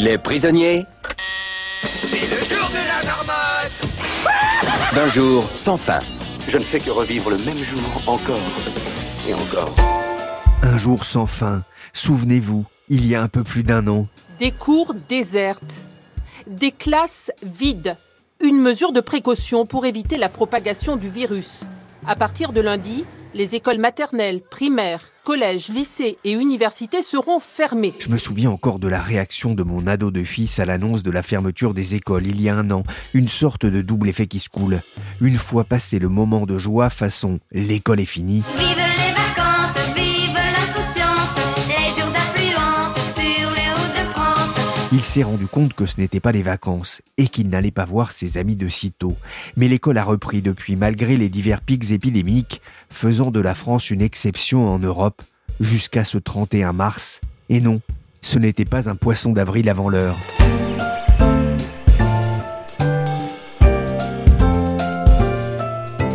Il est prisonnier C'est le jour de la marmotte d'un jour sans fin. Je ne fais que revivre le même jour encore et encore. Un jour sans fin. Souvenez-vous, il y a un peu plus d'un an. Des cours désertes, des classes vides, une mesure de précaution pour éviter la propagation du virus. À partir de lundi, les écoles maternelles, primaires, collèges, lycées et universités seront fermées. Je me souviens encore de la réaction de mon ado de fils à l'annonce de la fermeture des écoles il y a un an, une sorte de double effet qui se coule. Une fois passé le moment de joie façon l'école est finie, Vive il s'est rendu compte que ce n'était pas les vacances et qu'il n'allait pas voir ses amis de sitôt. Mais l'école a repris depuis malgré les divers pics épidémiques, faisant de la France une exception en Europe jusqu'à ce 31 mars. Et non, ce n'était pas un poisson d'avril avant l'heure.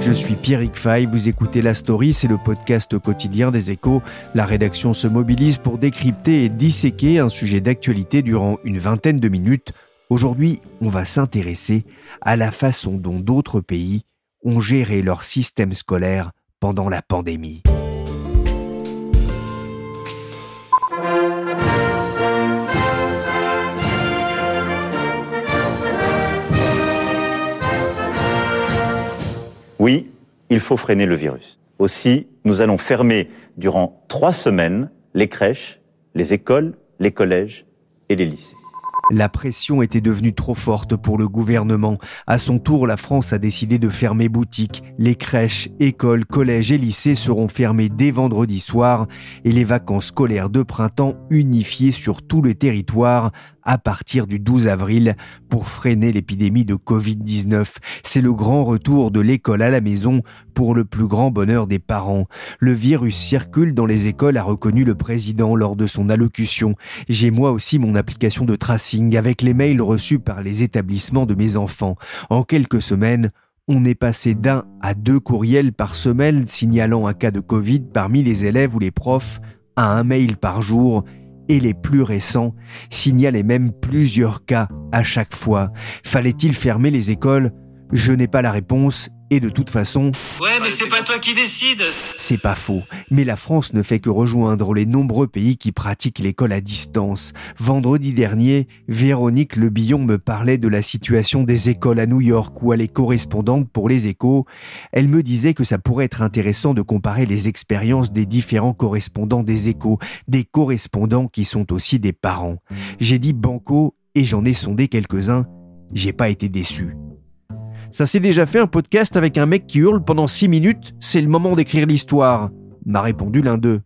Je suis Pierrick Fay, vous écoutez La Story, c'est le podcast quotidien des échos. La rédaction se mobilise pour décrypter et disséquer un sujet d'actualité durant une vingtaine de minutes. Aujourd'hui, on va s'intéresser à la façon dont d'autres pays ont géré leur système scolaire pendant la pandémie. Oui, il faut freiner le virus. Aussi, nous allons fermer durant trois semaines les crèches, les écoles, les collèges et les lycées. La pression était devenue trop forte pour le gouvernement. À son tour, la France a décidé de fermer boutiques. Les crèches, écoles, collèges et lycées seront fermés dès vendredi soir et les vacances scolaires de printemps unifiées sur tout le territoire à partir du 12 avril pour freiner l'épidémie de Covid-19. C'est le grand retour de l'école à la maison pour le plus grand bonheur des parents. Le virus circule dans les écoles, a reconnu le président lors de son allocution. J'ai moi aussi mon application de tracing avec les mails reçus par les établissements de mes enfants. En quelques semaines, on est passé d'un à deux courriels par semaine signalant un cas de Covid parmi les élèves ou les profs à un mail par jour et les plus récents signalaient même plusieurs cas à chaque fois. Fallait-il fermer les écoles? Je n'ai pas la réponse et de toute façon, Ouais, mais c'est pas toi qui décide. c'est pas faux. Mais la France ne fait que rejoindre les nombreux pays qui pratiquent l'école à distance. Vendredi dernier, Véronique Le Billon me parlait de la situation des écoles à New York où elle est correspondante pour les échos. Elle me disait que ça pourrait être intéressant de comparer les expériences des différents correspondants des échos, des correspondants qui sont aussi des parents. J'ai dit banco et j'en ai sondé quelques-uns. J'ai pas été déçu. Ça s'est déjà fait un podcast avec un mec qui hurle pendant 6 minutes, c'est le moment d'écrire l'histoire, m'a répondu l'un d'eux.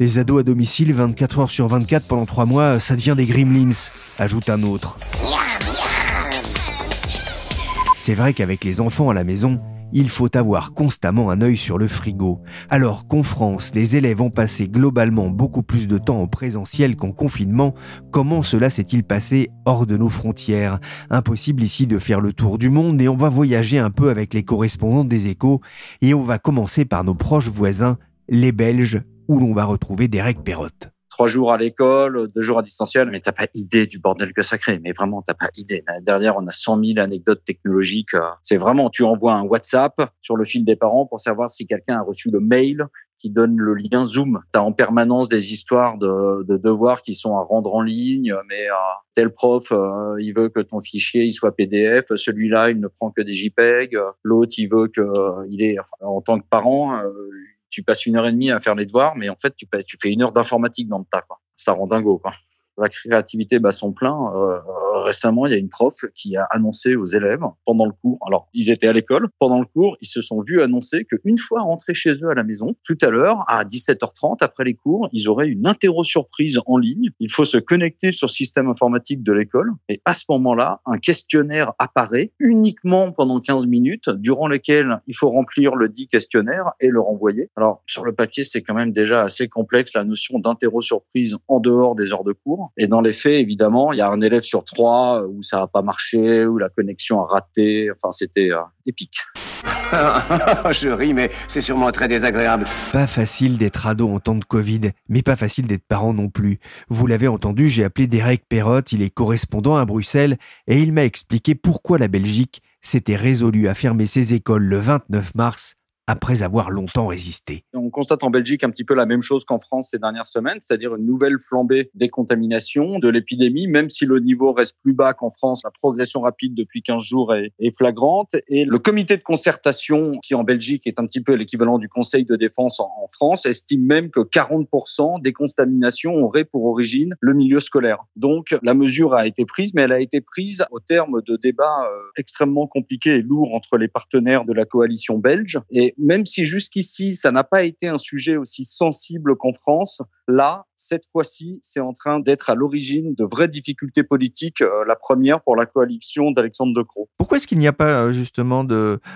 Les ados à domicile 24 heures sur 24 pendant 3 mois, ça devient des gremlins, ajoute un autre. C'est vrai qu'avec les enfants à la maison, il faut avoir constamment un œil sur le frigo. Alors qu'en France, les élèves ont passé globalement beaucoup plus de temps en présentiel qu'en confinement, comment cela s'est-il passé hors de nos frontières? Impossible ici de faire le tour du monde et on va voyager un peu avec les correspondants des échos et on va commencer par nos proches voisins, les Belges, où l'on va retrouver Derek Perrotte. Trois jours à l'école, deux jours à distanciel, mais t'as pas idée du bordel que ça crée. Mais vraiment, t'as pas idée. L'année dernière, on a 100 000 anecdotes technologiques. euh, C'est vraiment, tu envoies un WhatsApp sur le fil des parents pour savoir si quelqu'un a reçu le mail qui donne le lien Zoom. T'as en permanence des histoires de, de devoirs qui sont à rendre en ligne, mais euh, tel prof, euh, il veut que ton fichier il soit PDF, celui-là, il ne prend que des JPEG, l'autre, il veut que il est, en tant que parent, tu passes une heure et demie à faire les devoirs, mais en fait, tu, fais une heure d'informatique dans le tas. Quoi. Ça rend dingo. Quoi. La créativité bat son plein. Euh, récemment, il y a une prof qui a annoncé aux élèves pendant le cours, alors ils étaient à l'école, pendant le cours, ils se sont vus annoncer qu'une fois rentrés chez eux à la maison, tout à l'heure, à 17h30, après les cours, ils auraient une interro surprise en ligne. Il faut se connecter sur le système informatique de l'école et à ce moment-là, un questionnaire apparaît uniquement pendant 15 minutes, durant lesquelles il faut remplir le dit questionnaire et le renvoyer. Alors, sur le papier, c'est quand même déjà assez complexe la notion d'interro surprise en dehors des heures de cours. Et dans les faits, évidemment, il y a un élève sur trois où ça n'a pas marché, où la connexion a raté. Enfin, c'était euh, épique. Je ris, mais c'est sûrement très désagréable. Pas facile d'être ado en temps de Covid, mais pas facile d'être parent non plus. Vous l'avez entendu, j'ai appelé Derek Perrotte, il est correspondant à Bruxelles, et il m'a expliqué pourquoi la Belgique s'était résolue à fermer ses écoles le 29 mars après avoir longtemps résisté. On constate en Belgique un petit peu la même chose qu'en France ces dernières semaines, c'est-à-dire une nouvelle flambée des contaminations, de l'épidémie, même si le niveau reste plus bas qu'en France, la progression rapide depuis 15 jours est, flagrante. Et le comité de concertation, qui en Belgique est un petit peu l'équivalent du Conseil de défense en, en France, estime même que 40% des contaminations auraient pour origine le milieu scolaire. Donc la mesure a été prise, mais elle a été prise au terme de débats euh, extrêmement compliqués et lourds entre les partenaires de la coalition belge. Et même si jusqu'ici, ça n'a pas été un sujet aussi sensible qu'en France, là, cette fois-ci, c'est en train d'être à l'origine de vraies difficultés politiques. Euh, la première pour la coalition d'Alexandre De Croo. Pourquoi est-ce qu'il n'y a pas euh, justement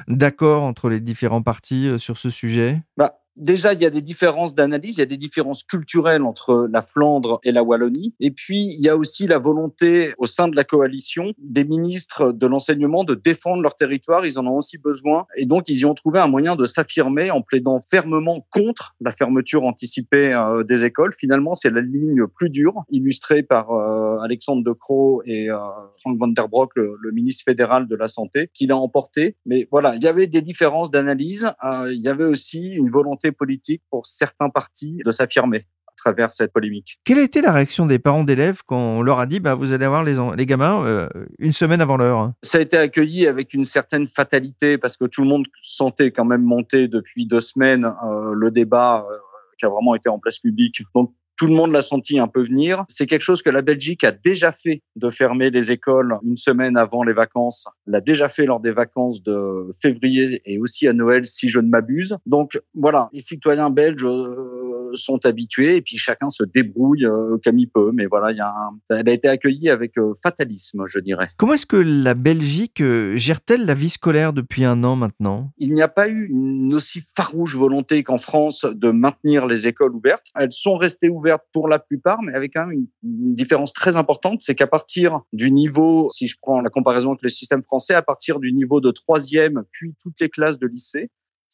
d'accord entre les différents partis euh, sur ce sujet? Bah, déjà, il y a des différences d'analyse, il y a des différences culturelles entre la Flandre et la Wallonie. Et puis, il y a aussi la volonté au sein de la coalition des ministres de l'enseignement de défendre leur territoire. Ils en ont aussi besoin. Et donc, ils y ont trouvé un moyen de s'affirmer en plaidant fermement contre la fermeture anticipée euh, des écoles. Finalement, c'est la ligne plus dure, illustrée par euh, Alexandre De Croo et euh, Frank Van der Broek, le, le, ministre fédéral de la Santé, qui l'a emporté. Mais voilà, il y avait des différences d'analyse. il y avait aussi une volonté politique pour certains partis de s'affirmer à travers cette polémique. Quelle a été la réaction des parents d'élèves quand on leur a dit bah, vous allez avoir les, les gamins euh, une semaine avant l'heure Ça a été accueilli avec une certaine fatalité parce que tout le monde sentait quand même monter depuis deux semaines euh, le débat euh, qui a vraiment été en place publique. Donc tout le monde l'a senti un peu venir. C'est quelque chose que la Belgique a déjà fait de fermer les écoles une semaine avant les vacances. L'a déjà fait lors des vacances de février et aussi à Noël, si je ne m'abuse. Donc voilà, les citoyens belges euh, sont habitués et puis chacun se débrouille euh, comme il peut. Mais voilà, il y a un... elle a été accueillie avec euh, fatalisme, je dirais. Comment est-ce que la Belgique gère-t-elle la vie scolaire depuis un an maintenant? Il n'y a pas eu une aussi farouche volonté qu'en France de maintenir les écoles ouvertes. Elles sont restées ouvertes pour la plupart, mais avec quand même une, différence très importante, c'est qu'à partir du niveau, si je prends la comparaison avec le système français, à partir du niveau de troisième, puis toutes les classes de lycée,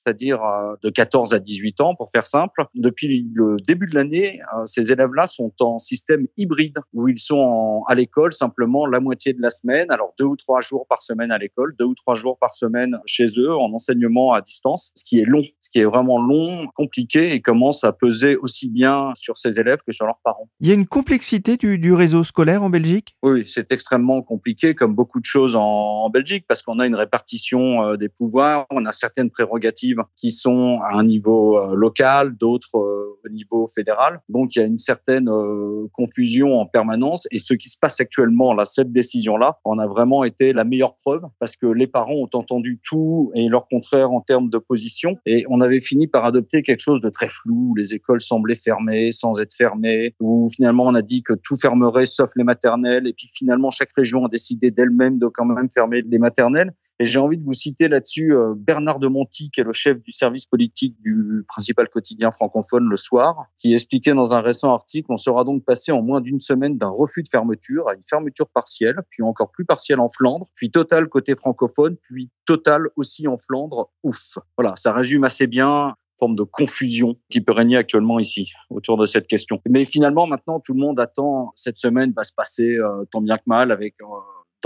c'est-à-dire euh, de 14 à 18 ans, pour faire simple. Depuis le début de l'année, euh, ces élèves-là sont en système hybride, où ils sont à l'école simplement la moitié de la semaine, alors deux ou trois jours par semaine à l'école, deux ou trois jours par semaine chez eux, en enseignement à distance, ce qui est long, ce qui est vraiment long, compliqué, et commence à peser aussi bien sur ces élèves que sur leurs parents. Il y a une complexité du, du réseau scolaire en Belgique? Oui, c'est extrêmement compliqué, comme beaucoup de choses en, en Belgique, parce qu'on a une répartition euh, des pouvoirs, on a certaines prérogatives qui sont à un niveau euh, local, d'autres euh, au niveau fédéral. Donc il y a une certaine euh, confusion en permanence et ce qui se passe actuellement là, cette décision-là, en a vraiment été la meilleure preuve parce que les parents ont entendu tout et leur contraire en termes de position et on avait fini par adopter quelque chose de très flou. Les écoles semblaient fermées sans être fermées ou finalement on a dit que tout fermerait sauf les maternelles et puis finalement chaque région a décidé d'elle-même de quand même fermer les maternelles. Et j'ai envie de vous citer là-dessus euh, Bernard de Monti, qui est le chef du service politique du principal quotidien francophone Le Soir, qui expliquait dans un récent article, on sera donc passé en moins d'une semaine d'un refus de fermeture à une fermeture partielle, puis encore plus partielle en Flandre, puis totale côté francophone, puis totale aussi en Flandre. Ouf. Voilà, ça résume assez bien forme de confusion qui peut régner actuellement ici autour de cette question. Mais finalement, maintenant, tout le monde attend cette semaine va se passer euh, tant bien que mal avec euh,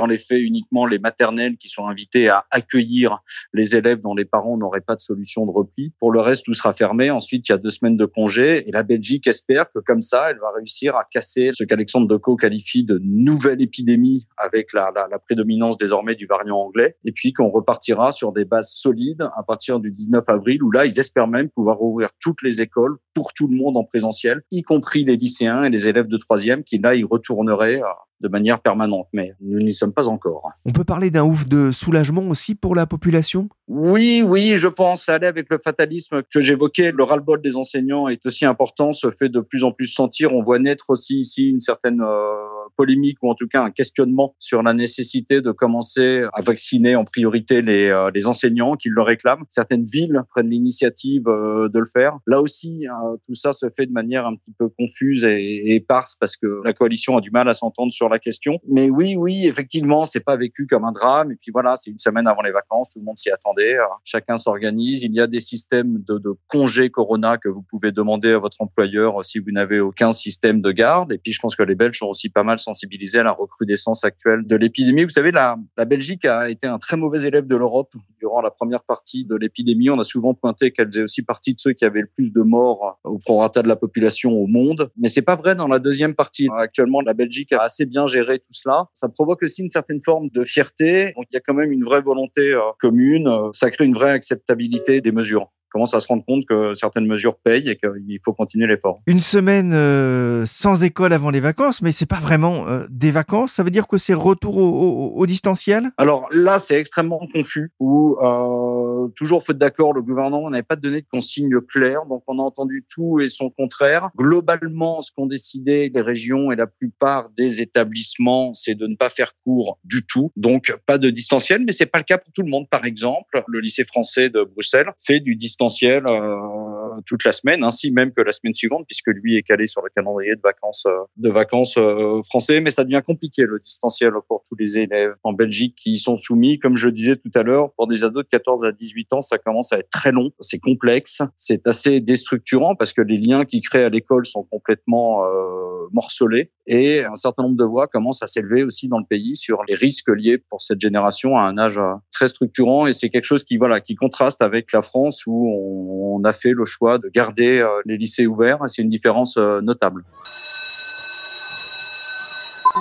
dans les faits uniquement les maternelles qui sont invitées à accueillir les élèves dont les parents n'auraient pas de solution de repli. Pour le reste, tout sera fermé. Ensuite, il y a deux semaines de congé et la Belgique espère que comme ça, elle va réussir à casser ce qu'Alexandre Decaux qualifie de nouvelle épidémie avec la, la, prédominance désormais du variant anglais et puis qu'on repartira sur des bases solides à partir du 19 avril où là, ils espèrent même pouvoir ouvrir toutes les écoles pour tout le monde en présentiel, y compris les lycéens et les élèves de troisième qui là, ils retourneraient de manière permanente. Mais nous n'y sommes pas encore. On peut parler d'un ouf de soulagement aussi pour la population? Oui, oui, je pense. Aller avec le fatalisme que j'évoquais, le ras-le-bol des enseignants est aussi important, se fait de plus en plus sentir. On voit naître aussi ici une certaine euh, polémique ou en tout cas un questionnement sur la nécessité de commencer à vacciner en priorité les, euh, les enseignants qui le réclament. Certaines villes prennent l'initiative euh, de le faire. Là aussi, euh, tout ça se fait de manière un petit peu confuse et, éparse parce que la coalition a du mal à s'entendre sur la question. Mais oui, oui, effectivement, c'est pas vécu comme un drame. Et puis voilà, c'est une semaine avant les vacances, tout le monde s'y attendait. Chacun s'organise. Il y a des systèmes de, de congés Corona que vous pouvez demander à votre employeur si vous n'avez aucun système de garde. Et puis je pense que les Belges sont aussi pas mal sensibilisés à la recrudescence actuelle de l'épidémie. Vous savez, la, Belgique a été un très mauvais élève de l'Europe durant la première partie de l'épidémie. On a souvent pointé qu'elle faisait aussi partie de ceux qui avaient le plus de morts au prorata de la population au monde. Mais c'est pas vrai dans la deuxième partie. Actuellement, la Belgique a assez bien gérer tout cela. Ça provoque aussi une certaine forme de fierté. Donc il y a quand même une vraie volonté euh, commune. Ça crée une vraie acceptabilité des mesures commence à se rendre compte que certaines mesures payent et qu'il faut continuer l'effort. Une semaine euh, sans école avant les vacances, mais c'est pas vraiment euh, des vacances. Ça veut dire que c'est retour au, au, au, distanciel? Alors là, c'est extrêmement confus. Ou euh, toujours faute d'accord, le gouvernement n'avait pas donné de consignes claires, donc on a entendu tout et son contraire. Globalement, ce qu'ont décidé les régions et la plupart des établissements, c'est de ne pas faire cours du tout, donc pas de distanciel, mais c'est pas le cas pour tout le monde. Par exemple, le lycée français de Bruxelles fait du distanciel distanciel euh, toute la semaine, ainsi même que la semaine suivante, puisque lui est calé sur le calendrier de vacances euh, de vacances euh, français. Mais ça devient compliqué le distanciel pour tous les élèves en Belgique qui y sont soumis. Comme je disais tout à l'heure, pour des ados de 14 à 18 ans, ça commence à être très long, c'est complexe, c'est assez déstructurant parce que les liens qui créent à l'école sont complètement euh, morcelés et un certain nombre de voix commencent à s'élever aussi dans le pays sur les risques liés pour cette génération à un âge très structurant et c'est quelque chose qui voilà qui contraste avec la France où on, a fait le choix de garder les lycées ouverts. C'est une différence notable.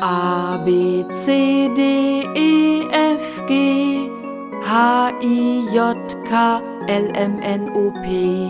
A, B, C, D, E, F, G, H, I, J, K, L, M, N, O, P.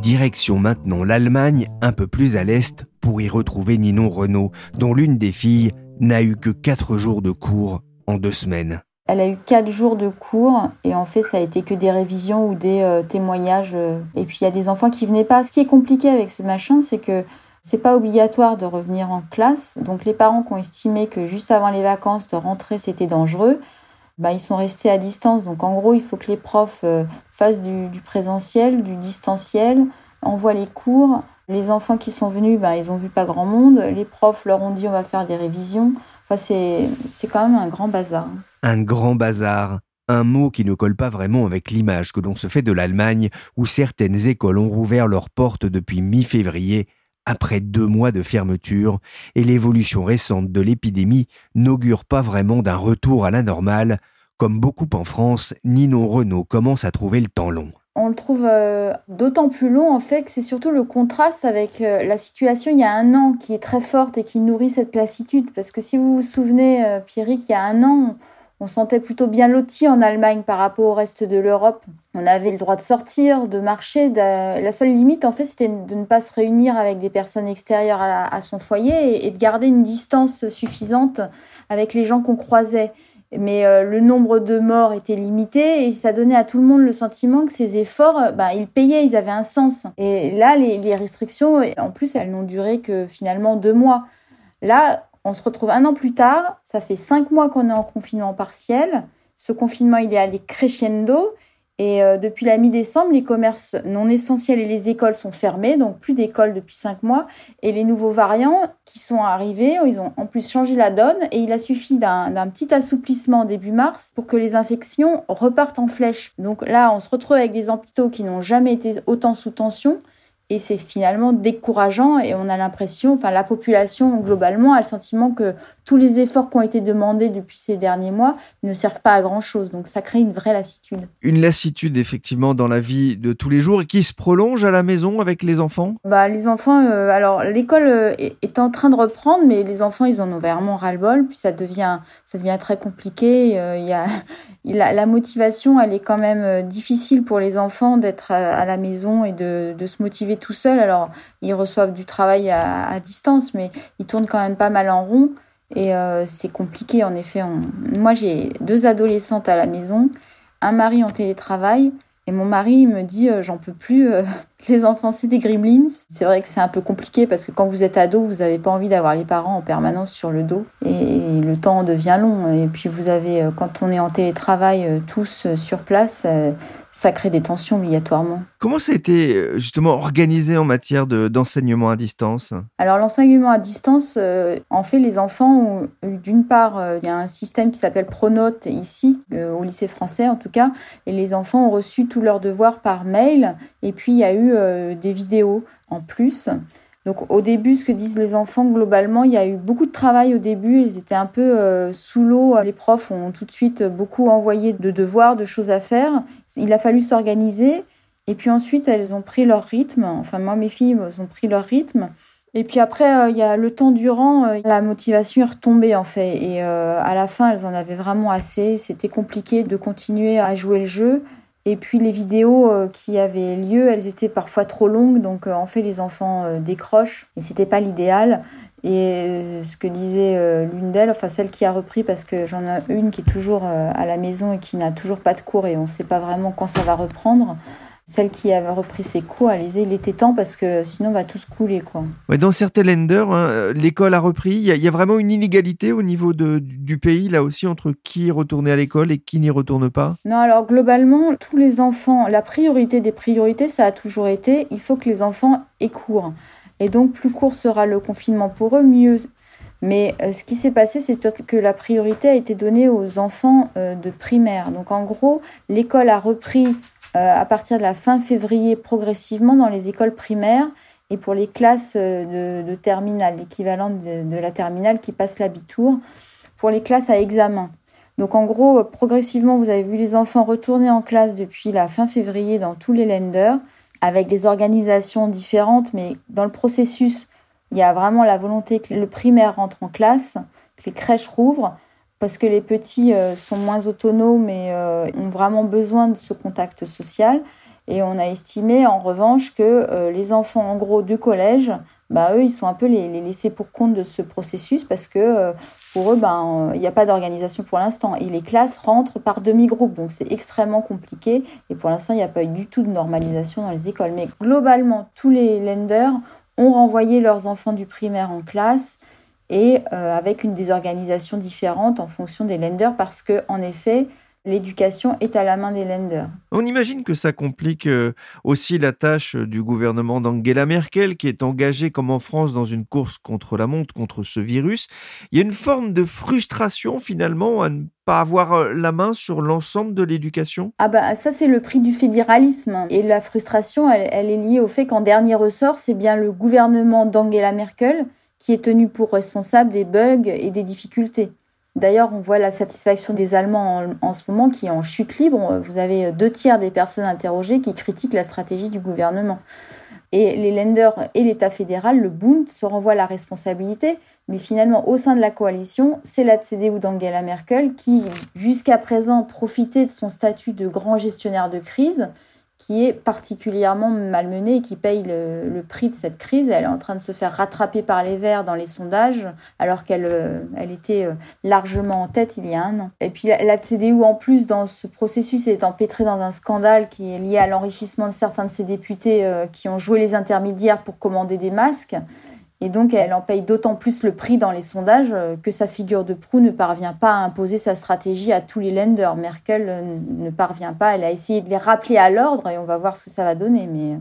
Direction maintenant l'Allemagne, un peu plus à l'est, pour y retrouver Ninon Renault, dont l'une des filles n'a eu que 4 jours de cours en deux semaines. Elle a eu quatre jours de cours et en fait ça a été que des révisions ou des euh, témoignages. Et puis il y a des enfants qui venaient pas. Ce qui est compliqué avec ce machin, c'est que c'est pas obligatoire de revenir en classe. Donc les parents qui ont estimé que juste avant les vacances de rentrer c'était dangereux, bah, ils sont restés à distance. Donc en gros il faut que les profs euh, fassent du, présentiel, du distanciel, envoient les cours. Les enfants qui sont venus, bah, ils ont vu pas grand monde. Les profs leur ont dit on va faire des révisions. Enfin c'est quand même un grand bazar. Un grand bazar. Un mot qui ne colle pas vraiment avec l'image que l'on se fait de l'Allemagne, où certaines écoles ont rouvert leurs portes depuis mi-février, après deux mois de fermeture, et l'évolution récente de l'épidémie n'augure pas vraiment d'un retour à la normale. Comme beaucoup en France, Ninon Renault commence à trouver le temps long. On le trouve euh, d'autant plus long en fait que c'est surtout le contraste avec euh, la situation il y a un an qui est très forte et qui nourrit cette lassitude. Parce que si vous vous souvenez, euh, il y a un an, sentait plutôt bien loti en Allemagne par rapport au reste de l'Europe. On avait le droit de sortir, de marcher. La seule limite, en fait, c'était de ne pas se réunir avec des personnes extérieures à, son foyer et, de garder une distance suffisante avec les gens qu'on croisait. Mais euh, le nombre de morts était limité et ça donnait à tout le monde le sentiment que ces efforts, bah, ils payaient, ils avaient un sens. Et là, les, les restrictions, en plus, elles n'ont duré que finalement deux mois. Là, on se retrouve un an plus tard, ça fait cinq mois qu'on est en confinement partiel. Ce confinement, il est allé crescendo. Et euh, depuis la mi-décembre, les commerces non essentiels et les écoles sont fermés, donc plus d'écoles depuis cinq mois. Et les nouveaux variants qui sont arrivés, ils ont en plus changé la donne. Et il a suffi d'un petit assouplissement début mars pour que les infections repartent en flèche. Donc là, on se retrouve avec des hôpitaux qui n'ont jamais été autant sous tension Et c'est finalement décourageant et on a l'impression, enfin la population globalement a le sentiment que tous les efforts qui ont été demandés depuis ces derniers mois ne servent pas à grand chose. Donc ça crée une vraie lassitude. Une lassitude effectivement dans la vie de tous les jours et qui se prolonge à la maison avec les enfants? Bah les enfants, euh, alors l'école euh, est, en train de reprendre, mais les enfants ils en ont vraiment ras-le-bol, puis ça devient ça devient très compliqué. Euh, y a la, la motivation, elle est quand même difficile pour les enfants d'être à, à la maison et de, de se motiver tout seul. Alors ils reçoivent du travail à, distance, mais ils tournent quand même pas mal en rond. Et euh, c'est compliqué, en effet. Moi, j'ai deux adolescentes à la maison, un mari en télétravail, et mon mari me dit euh, j'en peux plus, euh, les enfants c'est des gremlins. C'est vrai que c'est un peu compliqué parce que quand vous êtes ado, vous n'avez pas envie d'avoir les parents en permanence sur le dos et le temps devient long. Et puis vous avez, euh, quand on est en télétravail euh, tous euh, sur place, ça crée des tensions obligatoirement. Comment ça a été justement organisé en matière de- d'enseignement à distance? Alors l'enseignement à distance, euh, en fait, les enfants ont eu d'une part, euh, il y a un système qui s'appelle Pronote ici, euh, au lycée français en tout cas, et les enfants ont reçu tous leurs devoirs par mail, et puis il y a eu euh, des vidéos en plus. Donc au début, ce que disent les enfants, globalement, il y a eu beaucoup de travail au début, ils étaient un peu euh, sous l'eau, les profs ont tout de suite beaucoup envoyé de devoirs, de choses à faire. Il a fallu s'organiser. Et puis ensuite, elles ont pris leur rythme. Enfin, moi, mes filles elles ont pris leur rythme. Et puis après, euh, il y a le temps durant, la motivation est retombée en fait. Et à la fin, elles en avaient vraiment assez. C'était compliqué de continuer à jouer le jeu. Et puis les vidéos euh, qui avaient lieu, elles étaient parfois trop longues, donc euh, en fait les enfants euh, décrochent. Et c'était pas l'idéal. Et ce que disait l'une d'elles, enfin celle qui a repris, parce que j'en ai une qui est toujours à la maison et qui n'a toujours pas de cours et on ne sait pas vraiment quand ça va reprendre. Celle qui avait repris ses cours, elle disait il était temps parce que sinon on va tous couler quoi. Ouais, Dans certains lenders, hein, l'école a repris. Il y, a- il y a vraiment une inégalité au niveau de- du pays, là aussi, entre qui est retourné à l'école et qui n'y retourne pas? Non, alors globalement, tous les enfants, la priorité des priorités, ça a toujours été, il faut que les enfants aient cours. Et donc, plus court sera le confinement pour eux, mieux. Mais euh, ce qui s'est passé, c'est que la priorité a été donnée aux enfants euh, de primaire. Donc, en gros, l'école a repris à partir de la fin février progressivement dans les écoles primaires et pour les classes euh, de, terminale, l'équivalent de, de la terminale qui passe l'abitur, pour les classes à examen. Donc en gros, euh, progressivement, vous avez vu les enfants retourner en classe depuis la fin février dans tous les lenders, avec des organisations différentes, mais dans le processus, il y a vraiment la volonté que le primaire rentre en classe, que les crèches rouvrent, parce que les petits euh, sont moins autonomes et euh, ont vraiment besoin de ce contact social. Et on a estimé en revanche que euh, les enfants en gros de collège, bah, eux, ils sont un peu les, laissés pour compte de ce processus parce que pour eux, ben, il n'y a pas d'organisation pour l'instant. Et les classes rentrent par demi-groupe, donc c'est extrêmement compliqué. Et pour l'instant, il n'y a pas eu du tout de normalisation dans les écoles. Mais globalement, tous les lenders ont renvoyé leurs enfants du primaire en classe et euh, avec une désorganisation différente en fonction des lenders parce que, en effet, l'éducation est à la main des lenders. On imagine que ça complique euh, aussi la tâche du gouvernement d'Angela Merkel, qui est engagée comme en France dans une course contre la montre, contre ce virus. Il y a une forme de frustration finalement à ne pas avoir euh, la main sur l'ensemble de l'éducation? Ah bah ça c'est le prix du fédéralisme et la frustration elle, elle est liée au fait qu'en dernier ressort c'est bien le gouvernement d'Angela Merkel qui est tenu pour responsable des bugs et des difficultés. D'ailleurs, on voit la satisfaction des Allemands en, ce moment qui est en chute libre. Vous avez deux tiers des personnes interrogées qui critiquent la stratégie du gouvernement. Et les lenders et l'État fédéral, le Bund, se renvoient la responsabilité. Mais finalement, au sein de la coalition, c'est la CDU d'Angela Merkel qui, jusqu'à présent, profitait de son statut de grand gestionnaire de crise qui est particulièrement malmenée et qui paye le, prix de cette crise. Elle est en train de se faire rattraper par les Verts dans les sondages, alors qu'elle elle était largement en tête il y a un an. Et puis la, la CDU, en plus, dans ce processus, est empêtrée dans un scandale qui est lié à l'enrichissement de certains de ses députés euh, qui ont joué les intermédiaires pour commander des masques. Et donc, elle en paye d'autant plus le prix dans les sondages euh, que sa figure de proue ne parvient pas à imposer sa stratégie à tous les lenders. Merkel ne parvient pas. Elle a essayé de les rappeler à l'ordre et on va voir ce que ça va donner. Mais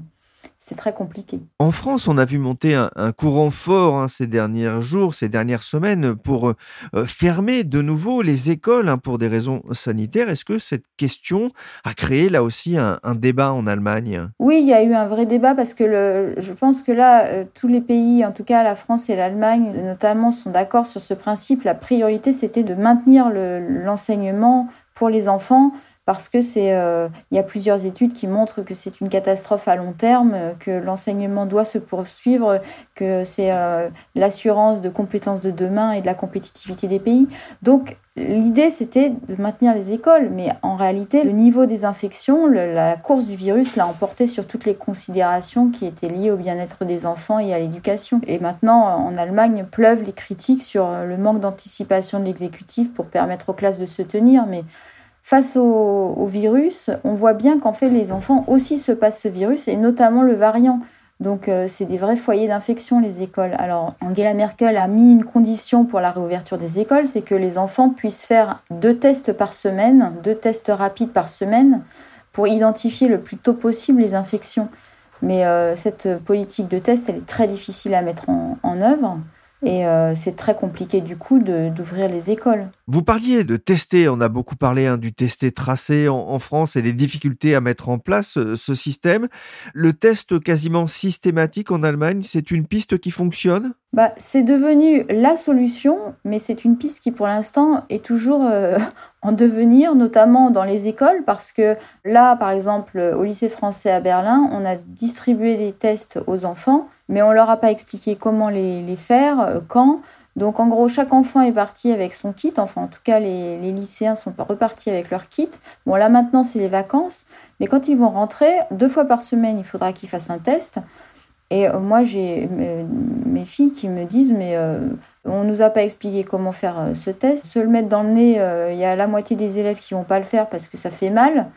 c'est très compliqué. En France, on a vu monter un, courant fort hein, ces derniers jours, ces dernières semaines, pour euh, fermer de nouveau les écoles hein, pour des raisons sanitaires. Est-ce que cette question a créé là aussi un, débat en Allemagne? Oui, il y a eu un vrai débat parce que le, je pense que là, euh, tous les pays, en tout cas la France et l'Allemagne notamment, sont d'accord sur ce principe. La priorité, c'était de maintenir l'enseignement pour les enfants parce que c'est, euh, il y a plusieurs études qui montrent que c'est une catastrophe à long terme, que l'enseignement doit se poursuivre, que c'est euh, l'assurance de compétences de demain et de la compétitivité des pays. Donc l'idée c'était de maintenir les écoles, mais en réalité le niveau des infections, la course du virus l'a emporté sur toutes les considérations qui étaient liées au bien-être des enfants et à l'éducation. Et maintenant en Allemagne pleuvent les critiques sur le manque d'anticipation de l'exécutif pour permettre aux classes de se tenir, mais Face au, virus, on voit bien qu'en fait les enfants aussi se passent ce virus et notamment le variant. Donc euh, c'est des vrais foyers d'infection les écoles. Alors Angela Merkel a mis une condition pour la réouverture des écoles, c'est que les enfants puissent faire deux tests par semaine, deux tests rapides par semaine pour identifier le plus tôt possible les infections. Mais euh, cette politique de test, elle est très difficile à mettre en œuvre. Et euh, c'est très compliqué du coup d'ouvrir les écoles. Vous parliez de tester, on a beaucoup parlé hein, du tester tracé en, France et des difficultés à mettre en place euh, ce système. Le test quasiment systématique en Allemagne, c'est une piste qui fonctionne? Bah, C'est devenu la solution, mais c'est une piste qui pour l'instant est toujours euh, en devenir, notamment dans les écoles, parce que là, par exemple, au lycée français à Berlin, on a distribué des tests aux enfants mais on leur a pas expliqué comment les, faire, euh, quand. Donc en gros, chaque enfant est parti avec son kit. Enfin, en tout cas, les, lycéens sont repartis avec leur kit. Bon, là maintenant, c'est les vacances. Mais quand ils vont rentrer, deux fois par semaine, il faudra qu'ils fassent un test. Et euh, moi, j'ai mes filles qui me disent, mais euh, on nous a pas expliqué comment faire ce test. Se le mettre dans le nez, il y a la moitié des élèves qui vont pas le faire parce que ça fait mal.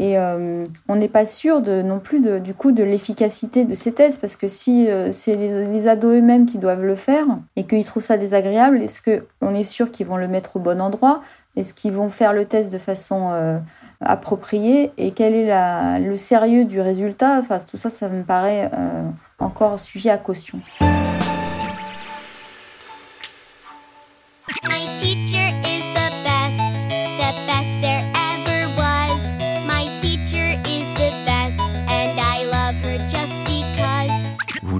Et euh, on n'est pas sûr de, non plus de, du coup de l'efficacité de ces tests parce que si euh, c'est les, ados eux-mêmes qui doivent le faire et qu'ils trouvent ça désagréable, est-ce qu'on est sûr qu'ils vont le mettre au bon endroit? Est-ce qu'ils vont faire le test de façon euh, appropriée? Et quel est le sérieux du résultat? Enfin, tout ça, ça me paraît encore sujet à caution.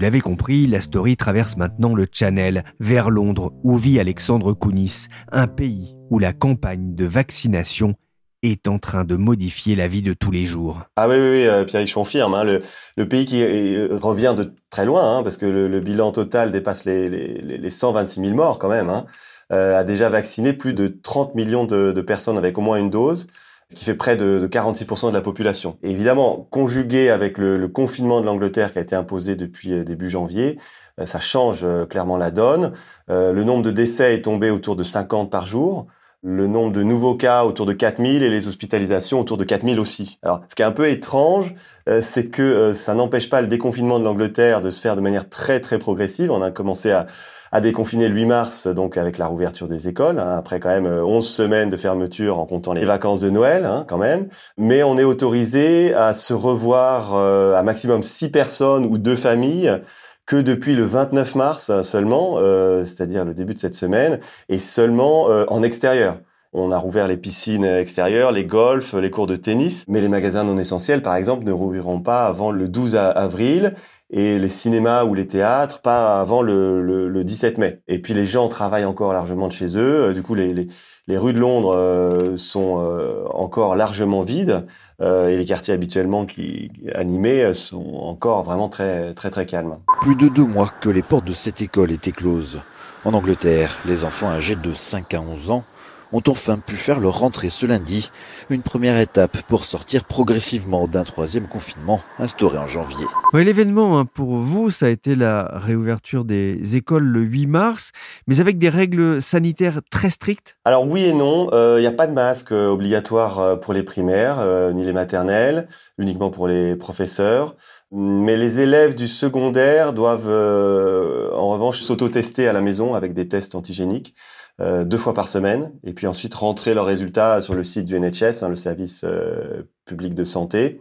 L'avez compris, la story traverse maintenant le Channel vers Londres où vit Alexandre Kounis, un pays où la campagne de vaccination est en train de modifier la vie de tous les jours. Ah oui, oui, euh, Pierre, je confirme. Hein, le, pays qui euh, revient de très loin, hein, parce que le, bilan total dépasse les, les, 126 000 morts quand même, hein, euh, a déjà vacciné plus de 30 millions de, de personnes avec au moins une dose ce qui fait près de, 46% de la population. évidemment, conjugué avec le, confinement de l'Angleterre qui a été imposé depuis euh, début janvier, euh, ça change euh, clairement la donne. le nombre de décès est tombé autour de 50 par jour le nombre de nouveaux cas autour de 4000 et les hospitalisations autour de 4000 aussi. Alors, ce qui est un peu étrange, c'est que ça n'empêche pas le déconfinement de l'Angleterre de se faire de manière très très progressive. On a commencé à, a déconfiné le 8 mars, donc avec la rouverture des écoles, hein, après quand même 11 euh, semaines de fermeture en comptant les vacances de Noël, hein, quand même. Mais on est autorisé à se revoir euh, à maximum 6 personnes ou deux familles que depuis le 29 mars seulement, euh, c'est-à-dire le début de cette semaine, et seulement en extérieur. On a rouvert les piscines extérieures, les golfs, les cours de tennis, mais les magasins non essentiels, par exemple, ne rouvriront pas avant le 12 avril et les cinémas ou les théâtres pas avant le, le, 17 mai. Et puis les gens travaillent encore largement de chez eux. Euh, du coup, les, les, les rues de Londres euh, sont euh, encore largement vides et les quartiers habituellement qui animés sont encore vraiment très très très calmes. Plus de deux mois que les portes de cette école étaient closes. En Angleterre, les enfants âgés de 5 à 11 ans ont enfin pu faire leur rentrée ce lundi, une première étape pour sortir progressivement d'un troisième confinement instauré en janvier. L'événement hein, pour vous, ça a été la réouverture des écoles le 8 mars, mais avec des règles sanitaires très strictes Alors oui et non, il euh, n'y a pas de masque euh, obligatoire euh, pour les primaires, ni les maternelles, uniquement pour les professeurs. Mais les élèves du secondaire doivent en revanche s'auto-tester à la maison avec des tests antigéniques. Euh, deux fois par semaine, et puis ensuite rentrer leurs résultats sur le site du NHS, hein, le service euh, public de santé.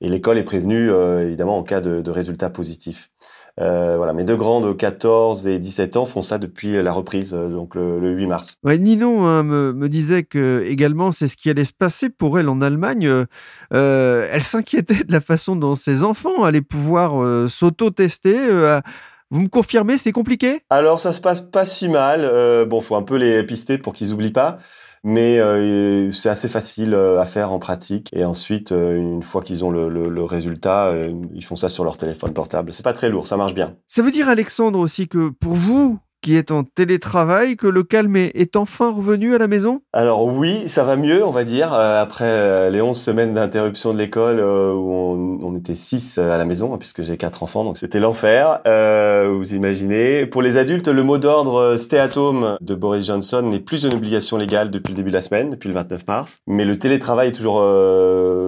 Et l'école est prévenue, euh, évidemment, en cas de, de résultats positifs. Voilà, mes deux grands de 14 et 17 ans font ça depuis la reprise, donc le, le 8 mars. Ouais, hein, me, disait que également c'est ce qui allait se passer pour elle en Allemagne. Elle s'inquiétait de la façon dont ses enfants allaient pouvoir euh, s'auto-tester. Vous me confirmez, c'est compliqué? Alors ça se passe pas si mal. Euh, bon, faut un peu les pister pour qu'ils oublient pas. Mais euh, c'est assez facile euh, à faire en pratique. Et ensuite, euh, une fois qu'ils ont le, le, le résultat, ils font ça sur leur téléphone portable. C'est pas très lourd, ça marche bien. Ça veut dire, Alexandre, aussi que pour vous, qui êtes en télétravail, que le calme est, est enfin revenu à la maison? Alors oui, ça va mieux, on va dire, euh, après euh, les 11 semaines d'interruption de l'école euh, où on, était 6 à la maison, hein, puisque j'ai quatre enfants, donc c'était l'enfer, vous imaginez. Pour les adultes, le mot d'ordre stay de Boris Johnson n'est plus une obligation légale depuis le début de la semaine, depuis le 29 mars. Mais le télétravail est toujours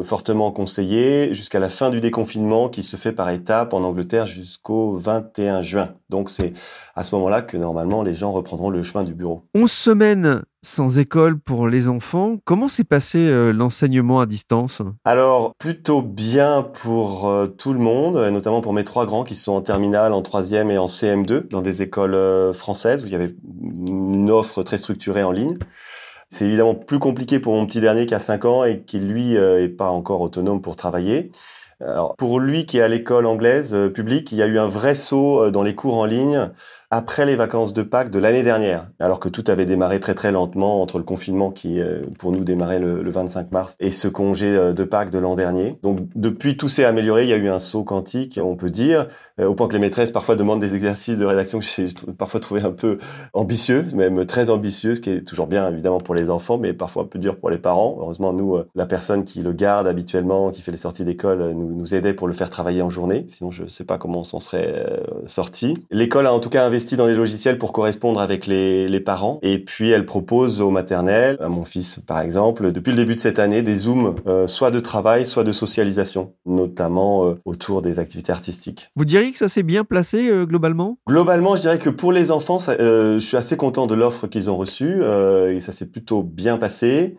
fortement conseillé jusqu'à la fin du déconfinement qui se fait par étapes en Angleterre jusqu'au 21 juin. Donc c'est à ce moment-là que normalement les gens reprendront le chemin du bureau. 11 semaines sans école pour les enfants. Comment s'est passé euh, l'enseignement à distance? Alors, plutôt bien pour euh, tout le monde, et notamment pour mes trois grands qui sont en terminale, en troisième et en CM2, dans des écoles euh, françaises où il y avait une offre très structurée en ligne. C'est évidemment plus compliqué pour mon petit dernier qui a 5 ans et qui, lui, euh, est pas encore autonome pour travailler. Alors, pour lui qui est à l'école anglaise euh, publique, il y a eu un vrai saut euh, dans les cours en ligne après les vacances de Pâques de l'année dernière, alors que tout avait démarré très très lentement entre le confinement qui, euh, pour nous, démarrait le, le 25 mars et ce congé de Pâques de l'an dernier. Donc, depuis, tout s'est amélioré. Il y a eu un saut quantique, on peut dire, au point que les maîtresses parfois demandent des exercices de rédaction que j'ai parfois trouvé un peu ambitieux, même très ambitieux, ce qui est toujours bien évidemment pour les enfants, mais parfois un peu dur pour les parents. Heureusement, nous, la personne qui le garde habituellement, qui fait les sorties d'école, euh, nous, nous aidait pour le faire travailler en journée. Sinon, je ne sais pas comment on s'en serait euh, sorti. L'école a en tout cas investi dans des logiciels pour correspondre avec les, les parents. Et puis, elle propose au maternel, à mon fils par exemple, depuis le début de cette année, des zooms, euh, soit de travail, soit de socialisation, notamment euh, autour des activités artistiques. Vous diriez que ça s'est bien placé euh, globalement? Globalement, je dirais que pour les enfants, ça, je suis assez content de l'offre qu'ils ont reçue et ça s'est plutôt bien passé.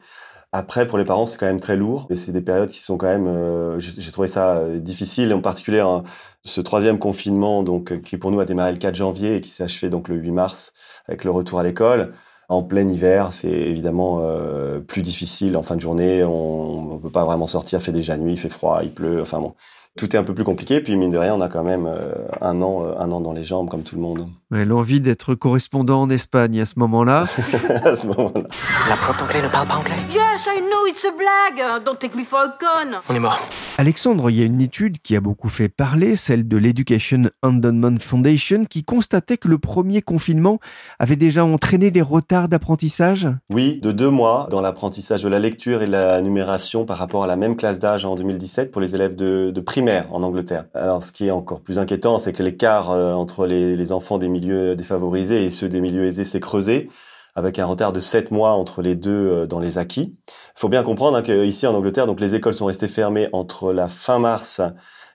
Après, pour les parents, c'est quand même très lourd et c'est des périodes qui sont quand même. euh, J'ai trouvé ça euh, difficile, en particulier hein, ce troisième confinement, donc euh, qui pour nous a démarré le 4 janvier et qui s'est achevé donc le 8 mars avec le retour à l'école. En plein hiver, c'est évidemment euh, plus difficile. En fin de journée, on ne peut pas vraiment sortir. Il fait déjà nuit, il fait froid, il pleut. Enfin bon, tout est un peu plus compliqué. Puis mine de rien, on a quand même euh, un an, euh, un an dans les jambes, comme tout le monde. Ouais, L'envie d'être correspondant en Espagne à ce moment-là. à ce moment-là. La prof d'anglais ne parle pas anglais? Yes, I know it's a blague. Don't take me for a con. On est mort. Alexandre, il y a une étude qui a beaucoup fait parler, celle de l'Education Endowment Foundation, qui constatait que le premier confinement avait déjà entraîné des retards d'apprentissage. Oui, de deux mois dans l'apprentissage de la lecture et de la numération par rapport à la même classe d'âge en 2017 pour les élèves de, de primaire en Angleterre. Alors, ce qui est encore plus inquiétant, c'est que l'écart euh, entre les, enfants des milieux défavorisés et ceux des milieux aisés s'est creusé avec un retard de 7 mois entre les deux euh, dans les acquis. Il faut bien comprendre hein, qu'ici en Angleterre, donc les écoles sont restées fermées entre la fin mars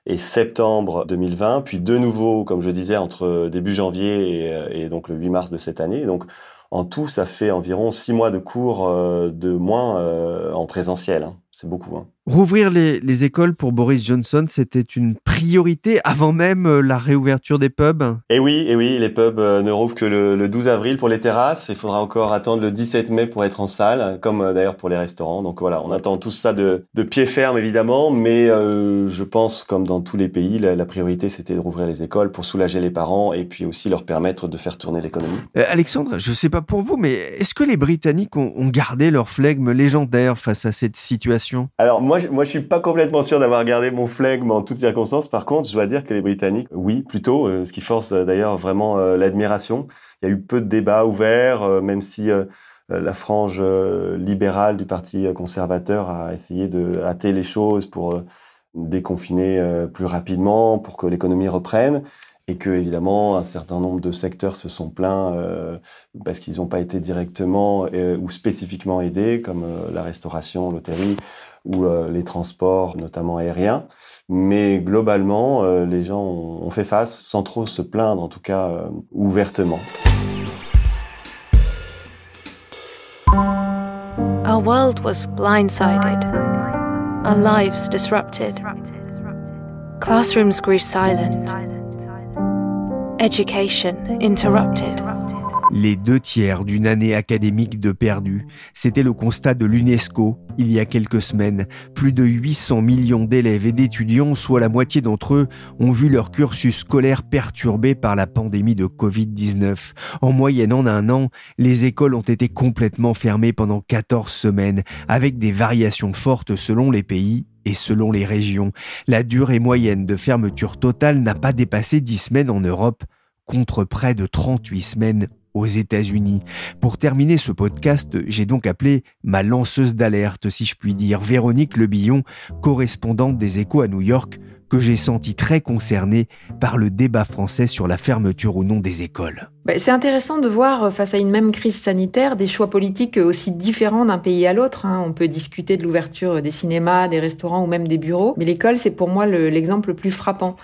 et septembre 2020, puis de nouveau, comme je disais, entre début janvier et, euh, donc le 8 mars de cette année. Donc en tout, ça fait environ 6 mois de cours euh, de moins euh, en présentiel. hein. C'est beaucoup. hein. Rouvrir les, les écoles pour Boris Johnson, c'était une priorité avant même euh, la réouverture des pubs. Et oui, et oui, les pubs euh, ne rouvrent que le, le 12 avril pour les terrasses. Il faudra encore attendre le 17 mai pour être en salle, comme euh, d'ailleurs pour les restaurants. Donc voilà, on attend tout ça de, de pied ferme évidemment, mais euh, je pense, comme dans tous les pays, la, la priorité c'était de rouvrir les écoles pour soulager les parents et puis aussi leur permettre de faire tourner l'économie. Euh, Alexandre, je sais pas pour vous, mais est-ce que les Britanniques ont, ont gardé leur flegme légendaire face à cette situation? Alors moi, moi, je suis pas complètement sûr d'avoir gardé mon flegme en toutes circonstances. Par contre, je dois dire que les Britanniques, oui, plutôt, euh, ce qui force euh, d'ailleurs vraiment euh, l'admiration. Il y a eu peu de débats ouverts, même si la frange libérale du Parti conservateur a essayé de hâter les choses pour déconfiner plus rapidement, pour que l'économie reprenne. Et que évidemment un certain nombre de secteurs se sont plaints parce qu'ils n'ont pas été directement ou spécifiquement aidés, comme la restauration, l'hôtellerie ou euh, les transports, notamment aériens. Mais globalement, euh, les gens ont, ont fait face sans trop se plaindre, en tout cas euh, ouvertement. Our world was blindsided. our lives disrupted. Classrooms grew silent. Education interrupted. Les deux tiers d'une année académique de perdu, c'était le constat de l'UNESCO il y a quelques semaines. Plus de 800 millions d'élèves et d'étudiants, soit la moitié d'entre eux, ont vu leur cursus scolaire perturbé par la pandémie de Covid-19. En moyenne, en un an, les écoles ont été complètement fermées pendant 14 semaines, avec des variations fortes selon les pays et selon les régions. La durée moyenne de fermeture totale n'a pas dépassé 10 semaines en Europe, contre près de 38 semaines aux États-Unis. Pour terminer ce podcast, j'ai donc appelé ma lanceuse d'alerte, si je puis dire, Véronique Lebillon, correspondante des Échos à New York, que j'ai senti très concernée par le débat français sur la fermeture ou non des écoles. Bah, c'est intéressant de voir, euh, face à une même crise sanitaire, des choix politiques aussi différents d'un pays à l'autre. Hein. On peut discuter de l'ouverture des cinémas, des restaurants ou même des bureaux, mais l'école, c'est pour moi l'exemple le plus frappant.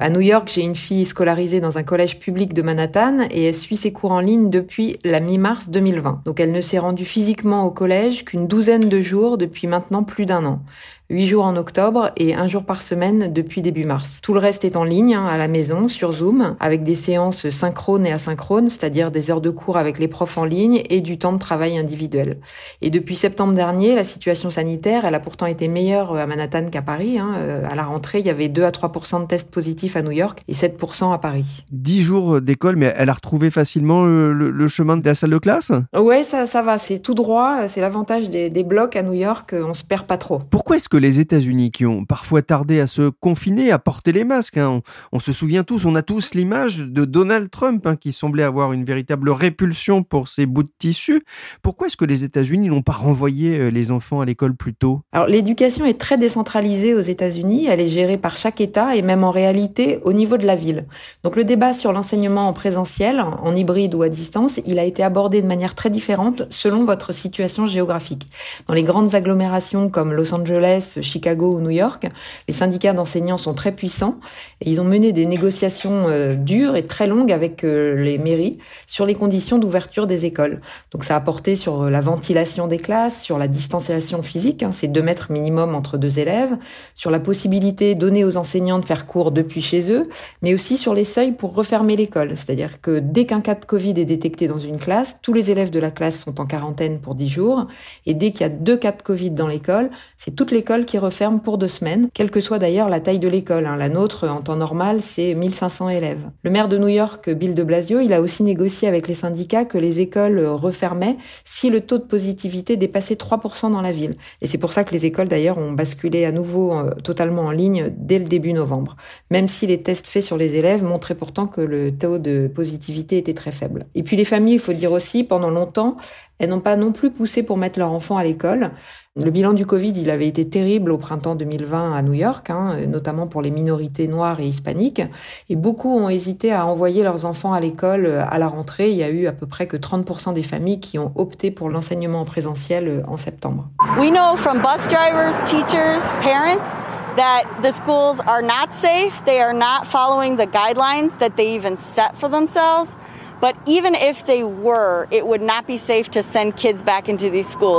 À New York, j'ai une fille scolarisée dans un collège public de Manhattan et elle suit ses cours en ligne depuis la mi-mars 2020. Donc elle ne s'est rendue physiquement au collège qu'une douzaine de jours depuis maintenant plus d'un an. 8 jours en octobre et un jour par semaine depuis début mars. Tout le reste est en ligne, hein, à la maison, sur Zoom, avec des séances synchrones et asynchrones, c'est-à-dire des heures de cours avec les profs en ligne et du temps de travail individuel. Et depuis septembre dernier, la situation sanitaire, elle a pourtant été meilleure à Manhattan qu'à Paris. Hein. Euh, à la rentrée, il y avait 2 à 3 de tests positifs à New York et 7 à Paris. 10 jours d'école, mais elle a retrouvé facilement le, chemin de la salle de classe? Ouais, ça, ça va, c'est tout droit. C'est l'avantage des, des blocs à New York, on se perd pas trop. Pourquoi est-ce que les États-Unis, qui ont parfois tardé à se confiner, à porter les masques. Hein. On, se souvient tous, on a tous l'image de Donald Trump, hein, qui semblait avoir une véritable répulsion pour ses bouts de tissu. Pourquoi est-ce que les États-Unis n'ont pas renvoyé euh, les enfants à l'école plus tôt? Alors l'éducation est très décentralisée aux États-Unis, elle est gérée par chaque État et même en réalité au niveau de la ville. Donc le débat sur l'enseignement en présentiel, en hybride ou à distance, il a été abordé de manière très différente selon votre situation géographique. Dans les grandes agglomérations comme Los Angeles, Chicago ou New York, les syndicats d'enseignants sont très puissants et ils ont mené des négociations euh, dures et très longues avec euh, les mairies sur les conditions d'ouverture des écoles. Donc ça a porté sur euh, la ventilation des classes, sur la distanciation physique, hein, c'est deux mètres minimum entre deux élèves, sur la possibilité donnée aux enseignants de faire cours depuis chez eux, mais aussi sur les seuils pour refermer l'école. C'est-à-dire que dès qu'un cas de Covid est détecté dans une classe, tous les élèves de la classe sont en quarantaine pour 10 jours et dès qu'il y a deux cas de Covid dans l'école, c'est toute l'école qui referme pour deux semaines, quelle que soit d'ailleurs la taille de l'école. Hein. La nôtre, en temps normal, c'est 1500 élèves. Le maire de New York, Bill de Blasio, il a aussi négocié avec les syndicats que les écoles refermaient si le taux de positivité dépassait 3% dans la ville. Et c'est pour ça que les écoles d'ailleurs ont basculé à nouveau euh, totalement en ligne dès le début novembre. Même si les tests faits sur les élèves montraient pourtant que le taux de positivité était très faible. Et puis les familles, il faut dire aussi, pendant longtemps, elles n'ont pas non plus poussé pour mettre leur enfant à l'école. Le bilan du Covid, il avait été terrible au printemps 2020 à New York, hein, notamment pour les minorités noires et hispaniques. Et beaucoup ont hésité à envoyer leurs enfants à l'école euh, à la rentrée. Il y a eu à peu près que 30% des familles qui ont opté pour l'enseignement en présentiel euh, en septembre. We know from bus drivers, teachers, parents that the schools are not safe. They are not following the guidelines that they even set for themselves.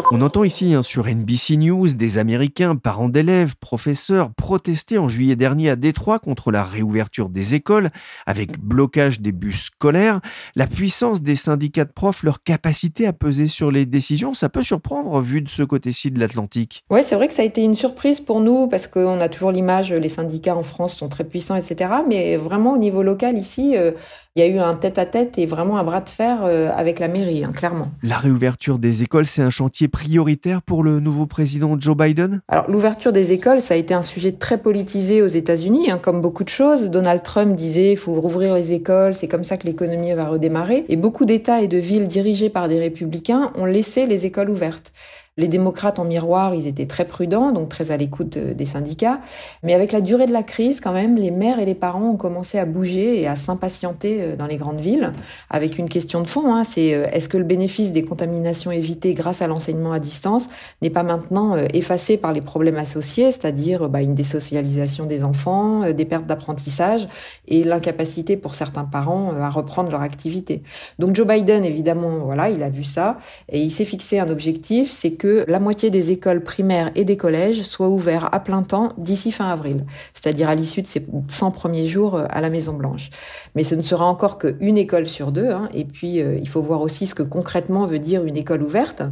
On entend ici hein, sur NBC News des Américains, parents d'élèves, professeurs protester en juillet dernier à Détroit contre la réouverture des écoles avec blocage des bus scolaires. La puissance des syndicats de profs, leur capacité à peser sur les décisions, ça peut surprendre vu de ce côté-ci de l'Atlantique. Oui, c'est vrai que ça a été une surprise pour nous parce qu'on a toujours l'image, les syndicats en France sont très puissants, etc. Mais vraiment au niveau local ici, euh, il y a eu un tête-à-tête et vraiment un bras de fer euh, avec la mairie, hein, clairement. La réouverture des écoles, c'est un chantier prioritaire pour le nouveau président Joe Biden? Alors, l'ouverture des écoles, ça a été un sujet très politisé aux États-Unis, hein, comme beaucoup de choses. Donald Trump disait il faut rouvrir les écoles, c'est comme ça que l'économie va redémarrer. Et beaucoup d'États et de villes dirigés par des républicains ont laissé les écoles ouvertes. Les démocrates en miroir, ils étaient très prudents, donc très à l'écoute euh, des syndicats. Mais avec la durée de la crise, quand même, les mères et les parents ont commencé à bouger et à s'impatienter euh, dans les grandes villes, avec une question de fond. Hein, c'est euh, est-ce que le bénéfice des contaminations évitées grâce à l'enseignement à distance n'est pas maintenant effacé par les problèmes associés, c'est-à-dire bah, une désocialisation des enfants, des pertes d'apprentissage et l'incapacité pour certains parents à reprendre leur activité. Donc Joe Biden, évidemment, voilà, il a vu ça et il s'est fixé un objectif, c'est que la moitié des écoles primaires et des collèges soient ouverts à plein temps d'ici fin avril, c'est-à-dire à, l'issue de ces 100 premiers jours euh, à la Maison Blanche. Mais ce ne sera encore qu'une école sur deux, hein, et puis euh, il faut voir aussi ce que concrètement veut dire une école ouverte.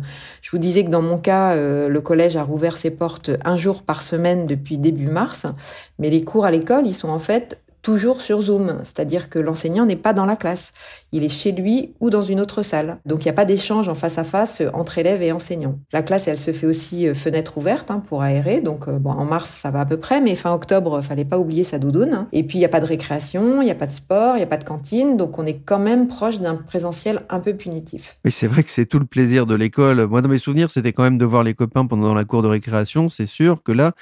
Je vous disais que dans mon cas, euh, le collège a rouvert ses portes un jour par semaine depuis début mars, mais les cours à l'école, ils sont en fait toujours sur Zoom, c'est-à-dire que l'enseignant n'est pas dans la classe, il est chez lui ou dans une autre salle. Donc il n'y a pas d'échange en face à face entre élèves et enseignants. La classe, elle se fait aussi euh, fenêtre ouverte hein, pour aérer, donc euh, bon, en mars ça va à peu près, mais fin octobre, fallait pas oublier sa doudoune. Et puis il n'y a pas de récréation, il n'y a pas de sport, il n'y a pas de cantine, donc on est quand même proche d'un présentiel un peu punitif. Mais c'est vrai que c'est tout le plaisir de l'école. Moi, dans mes souvenirs, c'était quand même de voir les copains pendant la cour de récréation. C'est sûr que là,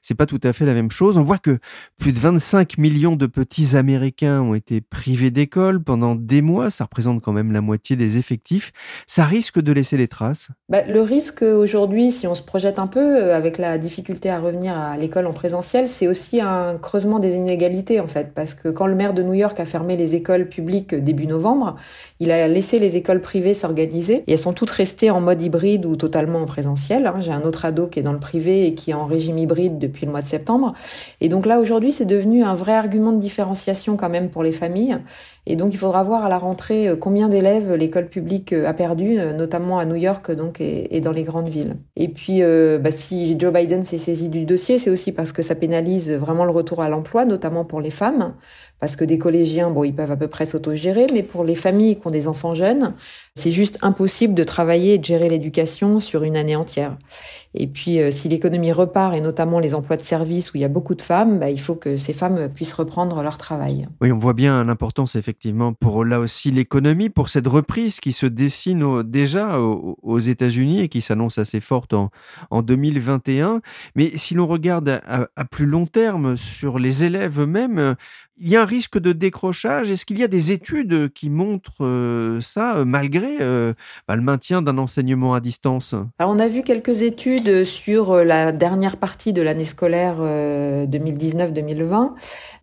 c'est pas tout à fait la même chose. On voit que plus de 25 millions de petits Américains ont été privés d'école pendant des mois. Ça représente quand même la moitié des effectifs. Ça risque de laisser les traces? Bah, Le risque aujourd'hui, si on se projette un peu euh, avec la difficulté à revenir à l'école en présentiel, c'est aussi un creusement des inégalités en fait. Parce que quand le maire de New York a fermé les écoles publiques début novembre, il a laissé les écoles privées s'organiser et elles sont toutes restées en mode hybride ou totalement en présentiel. Hein. J'ai un autre ado qui est dans le privé et qui est en régime hybride depuis le mois de septembre. Et donc là, aujourd'hui, c'est devenu un vrai argument de différenciation quand même pour les familles. Et donc, il faudra voir à la rentrée euh, combien d'élèves l'école publique euh, a perdu, euh, notamment à New York donc, et, dans les grandes villes. Et puis, bah, si Joe Biden s'est saisi du dossier, c'est aussi parce que ça pénalise vraiment le retour à l'emploi, notamment pour les femmes parce que des collégiens, bon, ils peuvent à peu près s'autogérer, mais pour les familles qui ont des enfants jeunes, c'est juste impossible de travailler et de gérer l'éducation sur une année entière. Et puis, si l'économie repart, et notamment les emplois de service où il y a beaucoup de femmes, bah, il faut que ces femmes puissent reprendre leur travail. Oui, on voit bien l'importance, effectivement, pour là aussi l'économie, pour cette reprise qui se dessine déjà aux, États-Unis et qui s'annonce assez forte en, en 2021. Mais si l'on regarde à, à plus long terme sur les élèves eux-mêmes, il y a un risque de décrochage? Est-ce qu'il y a des études qui montrent euh, ça, euh, malgré euh, bah, le maintien d'un enseignement à distance? On a vu quelques études sur la dernière partie de l'année scolaire 2019-2020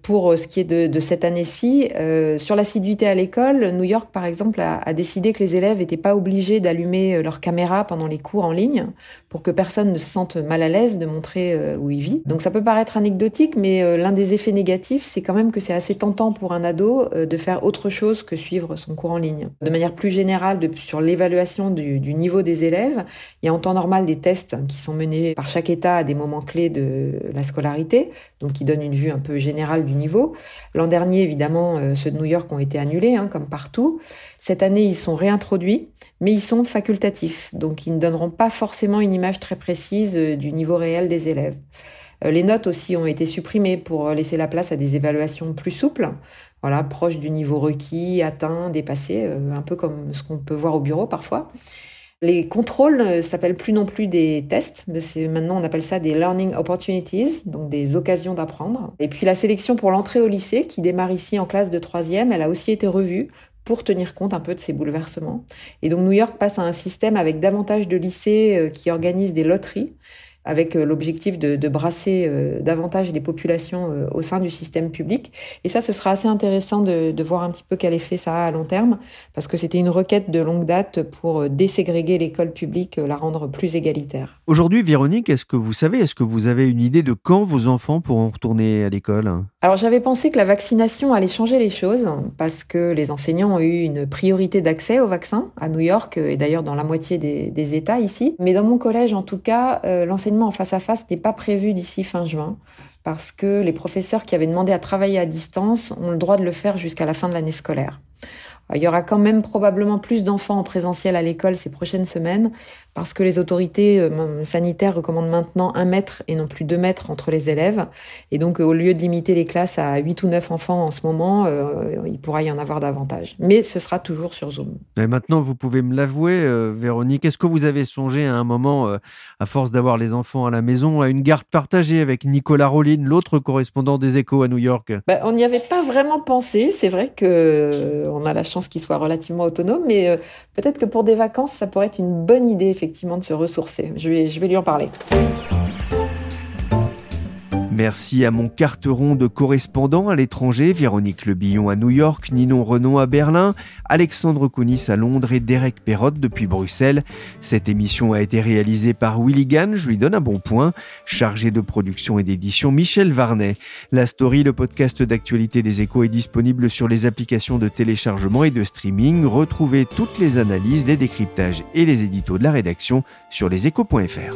pour ce qui est de, cette année-ci, sur l'assiduité à l'école, New York, par exemple, a, décidé que les élèves n'étaient pas obligés d'allumer leur caméra pendant les cours en ligne pour que personne ne se sente mal à l'aise de montrer où il vit. Donc ça peut paraître anecdotique, mais l'un des effets négatifs, c'est quand même que c'est assez tentant pour un ado de faire autre chose que suivre son cours en ligne. De manière plus générale, sur l'évaluation du, du, niveau des élèves, il y a en temps normal des tests qui sont menés par chaque État à des moments clés de la scolarité, donc qui donnent une vue un peu générale du niveau. L'an dernier, évidemment, euh, ceux de New York ont été annulés, hein, comme partout. Cette année, ils sont réintroduits, mais ils sont facultatifs, donc ils ne donneront pas forcément une image très précise euh, du niveau réel des élèves. Euh, les notes aussi ont été supprimées pour laisser la place à des évaluations plus souples, voilà, proches du niveau requis, atteint, dépassé, un peu comme ce qu'on peut voir au bureau parfois. Les contrôles s'appellent plus non plus des tests, mais c'est maintenant on appelle ça des learning opportunities, donc des occasions d'apprendre. Et puis la sélection pour l'entrée au lycée, qui démarre ici en classe de troisième, elle a aussi été revue pour tenir compte un peu de ces bouleversements. Et donc New York passe à un système avec davantage de lycées euh, qui organisent des loteries avec euh, l'objectif de, brasser euh, davantage les populations euh, au sein du système public. Et ça, ce sera assez intéressant de, de, voir un petit peu quel effet ça a à long terme, parce que c'était une requête de longue date pour déségréguer l'école publique, la rendre plus égalitaire. Aujourd'hui, Véronique, est-ce que vous savez, est-ce que vous avez une idée de quand vos enfants pourront retourner à l'école? Alors j'avais pensé que la vaccination allait changer les choses, parce que les enseignants ont eu une priorité d'accès au vaccin à New York, et d'ailleurs dans la moitié des, États ici. Mais dans mon collège, en tout cas, l'enseignement en face à face n'est pas prévu d'ici fin juin parce que les professeurs qui avaient demandé à travailler à distance ont le droit de le faire jusqu'à la fin de l'année scolaire. Il y aura quand même probablement plus d'enfants en présentiel à l'école ces prochaines semaines, parce que les autorités euh, sanitaires recommandent maintenant un mètre et non plus deux mètres entre les élèves. Et donc, au lieu de limiter les classes à 8 ou 9 enfants en ce moment, euh, il pourra y en avoir davantage. Mais ce sera toujours sur Zoom. Et maintenant, vous pouvez me l'avouer, euh, Véronique, est-ce que vous avez songé à un moment, à force d'avoir les enfants à la maison, à une garde partagée avec Nicolas Rollin, l'autre correspondant des Échos à New York? Ben, On n'y avait pas vraiment pensé. C'est vrai que on a la chance qu'il soit relativement autonome, mais peut-être que pour des vacances, ça pourrait être une bonne idée effectivement de se ressourcer. Je vais, je vais lui en parler. Merci à mon carteron de correspondants à l'étranger, Véronique Lebillon à New York, Ninon Renaud à Berlin, Alexandre Kounis à Londres et Derek Perrotte depuis Bruxelles. Cette émission a été réalisée par Willy Gann, je lui donne un bon point. Chargé de production et d'édition, Michel Varnet. La story, le podcast d'actualité des échos est disponible sur les applications de téléchargement et de streaming. Retrouvez toutes les analyses, les décryptages et les éditos de la rédaction sur leséchos.fr.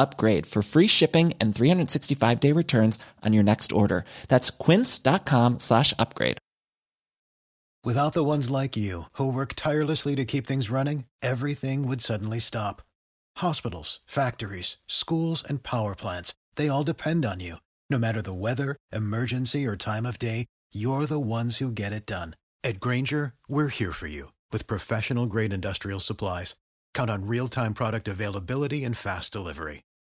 upgrade for free shipping and 365 day returns on your next order. That's quince.com slash upgrade. Without the ones like you, who work tirelessly to keep things running, everything would suddenly stop. Hospitals, factories, schools, and power plants, they all depend on you. No matter the weather, emergency, or time of day, you're the ones who get it done. At Granger, we're here for you with professional grade industrial supplies. Count on real time product availability and fast delivery.